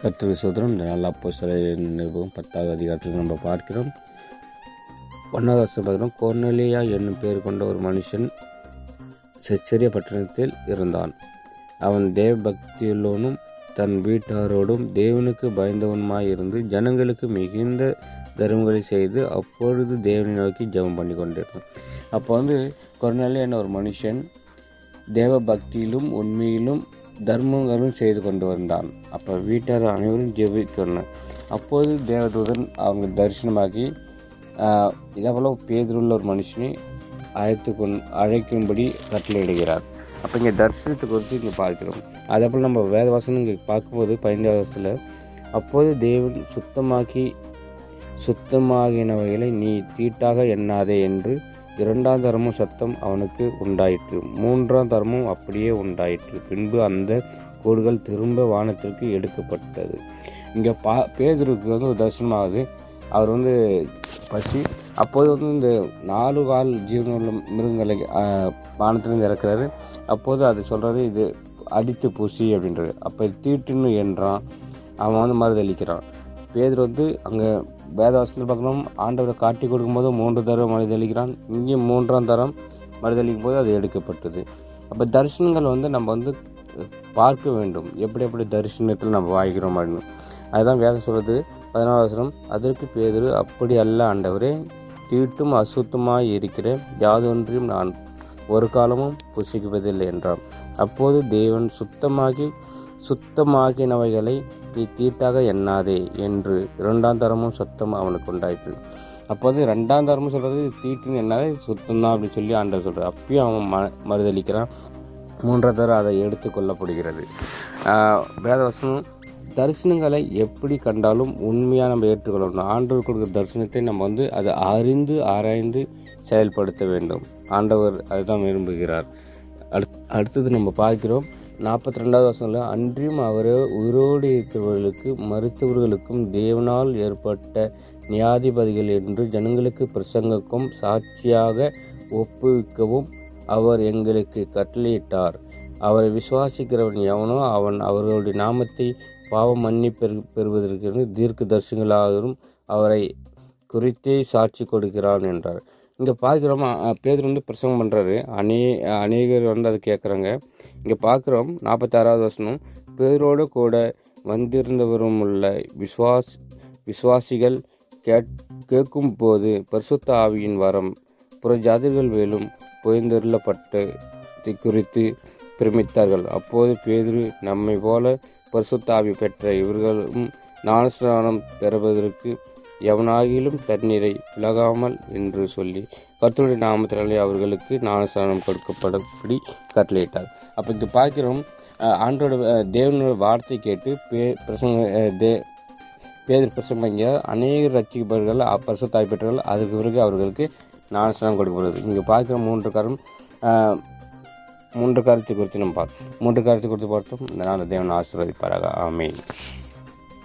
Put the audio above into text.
கர்த்தர் சோதரம் இந்த அப்போ அப்போஸ்தல நிருபம் பத்தாவது அதிகாரத்தில் நம்ம பார்க்கிறோம். ஒன்றாவது வருஷம் பார்க்கிறோம். கொர்னலியா என்னும் பேர் கொண்ட ஒரு மனுஷன் செச்சரிய பட்டணத்தில் இருந்தான். அவன் தேவ பக்தியுள்ளவனும் தன் வீட்டாரோடும் தேவனுக்கு பயந்தவனுமாய் இருந்து ஜனங்களுக்கு மிகுந்த தர்மங்களை செய்து அப்பொழுது தேவனை நோக்கி ஜெபம் பண்ணி கொண்டிருந்தான் அப்போ வந்து கொர்னலியா என்ன ஒரு மனுஷன் தேவ பக்தியிலும் உண்மையிலும் தர்மங்களும் செய்து கொண்டு வந்தான். அப்போ வீட்டார் அனைவரும் ஜெபிக்கணும். அப்போது தேவதூதன் அவங்க தரிசனமாகி ஆஹ், இதேபோல பேதருள்ள ஒரு மனுஷனை அழைத்து கொண் அழைக்கும்படி கட்டளையிடுகிறார். அப்போ இங்கே தரிசனத்தை குறித்து இங்கே பார்க்கிறோம். அதே போல் நம்ம வேதவாசனம் இங்கே பார்க்கும்போது பதினைந்தாவது வருஷத்தில் அப்போது தேவன் சுத்தமாக்கி சுத்தமாகினவைகளை நீ தீட்டாக எண்ணாதே என்று இரண்டாம் தரமும் சத்தம் அவனுக்கு உண்டாயிற்று. மூன்றாம் தரமும் அப்படியே உண்டாயிற்று. பின்பு அந்த கோடுகள் திரும்ப வானத்திற்கு எடுக்கப்பட்டது. இங்கே பா பேதருக்கு வந்து ஒரு தரிசனமாகுது அவர் வந்து பசி அப்போது வந்து இந்த நாலு கால் ஜீவனுள்ள மிருகங்களை வானத்திலிருந்து இறக்குறாரு. அப்போது அது சொல்கிறாரு இது அடித்து பூசி அப்படின்றது அப்போ தீட்டுன்னு என்றான். அவன் வந்து மறுதளிக்கிறான் பேதர் வந்து அங்கே வேதவாசத்தில் பார்க்கணும் ஆண்டவரை காட்டி கொடுக்கும்போது மூன்று தரம் மறுதளிக்கிறான். இங்கே மூன்றாம் தரம் மறுதளிக்கும் போது அது எடுக்கப்பட்டது. அப்போ தரிசனங்கள் வந்து நம்ம வந்து பார்க்க வேண்டும். எப்படி எப்படி தரிசனத்தில் நம்ம வாய்க்கிறோம் அப்படின்னு. அதுதான் வேதம் சொல்கிறது பதினாறு வசனம் அதற்கு பேதரு அப்படி அல்ல ஆண்டவரே தீட்டும் அசுத்தமாக இருக்கிற யாதொன்றையும் நான் ஒரு காலமும் புசிக்குவதில்லை என்றான். அப்போது தேவன் சுத்தமாகி சுத்தமாகினவைகளை நீ தீட்டாக எண்ணாதே என்று இரண்டாம் தரமும் சத்தம் அவனுக்கு உண்டாயிற்று. அப்போது ரெண்டாம் தரமும் சொல்கிறது தீட்டுன்னு எண்ணாதே சுத்தம் தான் அப்படின்னு சொல்லி ஆண்டவர் சொல்கிறார் அப்பயும் அவன் ம மறுதளிக்கிறான் மூன்றாம் தரம் அதை எடுத்து கொள்ளப்படுகிறது. வேதவசனம் தரிசனங்களை எப்படி கண்டாலும் உண்மையாக நம்ம ஏற்றுக்கொள்ளணும். ஆண்டவர் கொடுக்குற தரிசனத்தை நம்ம வந்து அதை அறிந்து ஆராய்ந்து செயல்படுத்த வேண்டும். ஆண்டவர் அதுதான் விரும்புகிறார். அடுத் அடுத்தது நம்ம பார்க்கிறோம் நாற்பத்தி ரெண்டாவது வருஷத்தில் அன்றியும் அவர் உயிரோடு இருக்கிறவர்களுக்கு மருத்துவர்களுக்கும் தேவனால் ஏற்பட்ட நியாதிபதிகள் என்று ஜனங்களுக்கு பிரசங்கக்கும் சாட்சியாக ஒப்புவிக்கவும் அவர் எங்களுக்கு கட்டளையிட்டார். அவரை விசுவாசிக்கிறவன் எவனோ அவன் அவர்களுடைய நாமத்தை பாவ மன்னி பெறு பெறுவதற்கு தீர்க்க தரிசனங்களாகவும் அவரை குறித்தே சாட்சி கொடுக்கிறான் என்றார். இங்கே பார்க்குறோம் பேதர் வந்து பிரசங்கம் பண்ணுறாரு அநே அநேகர் வந்து அதை கேட்குறாங்க இங்கே பார்க்குறோம் நாற்பத்தாறாவது வசனம். பேரோடு கூட வந்திருந்தவரும் உள்ள விஸ்வாஸ் விசுவாசிகள் கேட் கேட்கும் போது பரிசுத்த ஆவியின் வரம் புற ஜாதிகள் மேலும் புயந்தருளப்பட்டதை குறித்து பிரமித்தார்கள். அப்போது பேதுரு நம்மை போல பரிசுத்த ஆவி பெற்ற இவர்களும் ஞானஸ்நானம் பெறுவதற்கு எவனாகிலும் தண்ணீரை விலகாமல் என்று சொல்லி கர்த்தருடைய நாமத்தினாலே அவர்களுக்கு ஞானஸ்தானம் கொடுக்கப்படபடி கட்டளையிட்டார். அப்போ இங்கே பார்க்கிறோம் ஆண்டோட தேவனோட வார்த்தை கேட்டு பே பிரசங்க தே பேர் பிரசங்க அநேக ரசிக்கப்பவர்கள் அப்பரச தாய் பெற்றவர்கள் அதுக்கு பிறகு அவர்களுக்கு ஞானஸ்தானம் கொடுக்கப்படுது இங்கே பார்க்குற மூன்று காரம் மூன்று காரியத்தை குறித்து நம்ம பார்த்தோம் மூன்று காரியத்தை குறித்து பார்த்தோம் இந்த தேவன் ஆசீர்வதிப்பாராக. ஆமென்.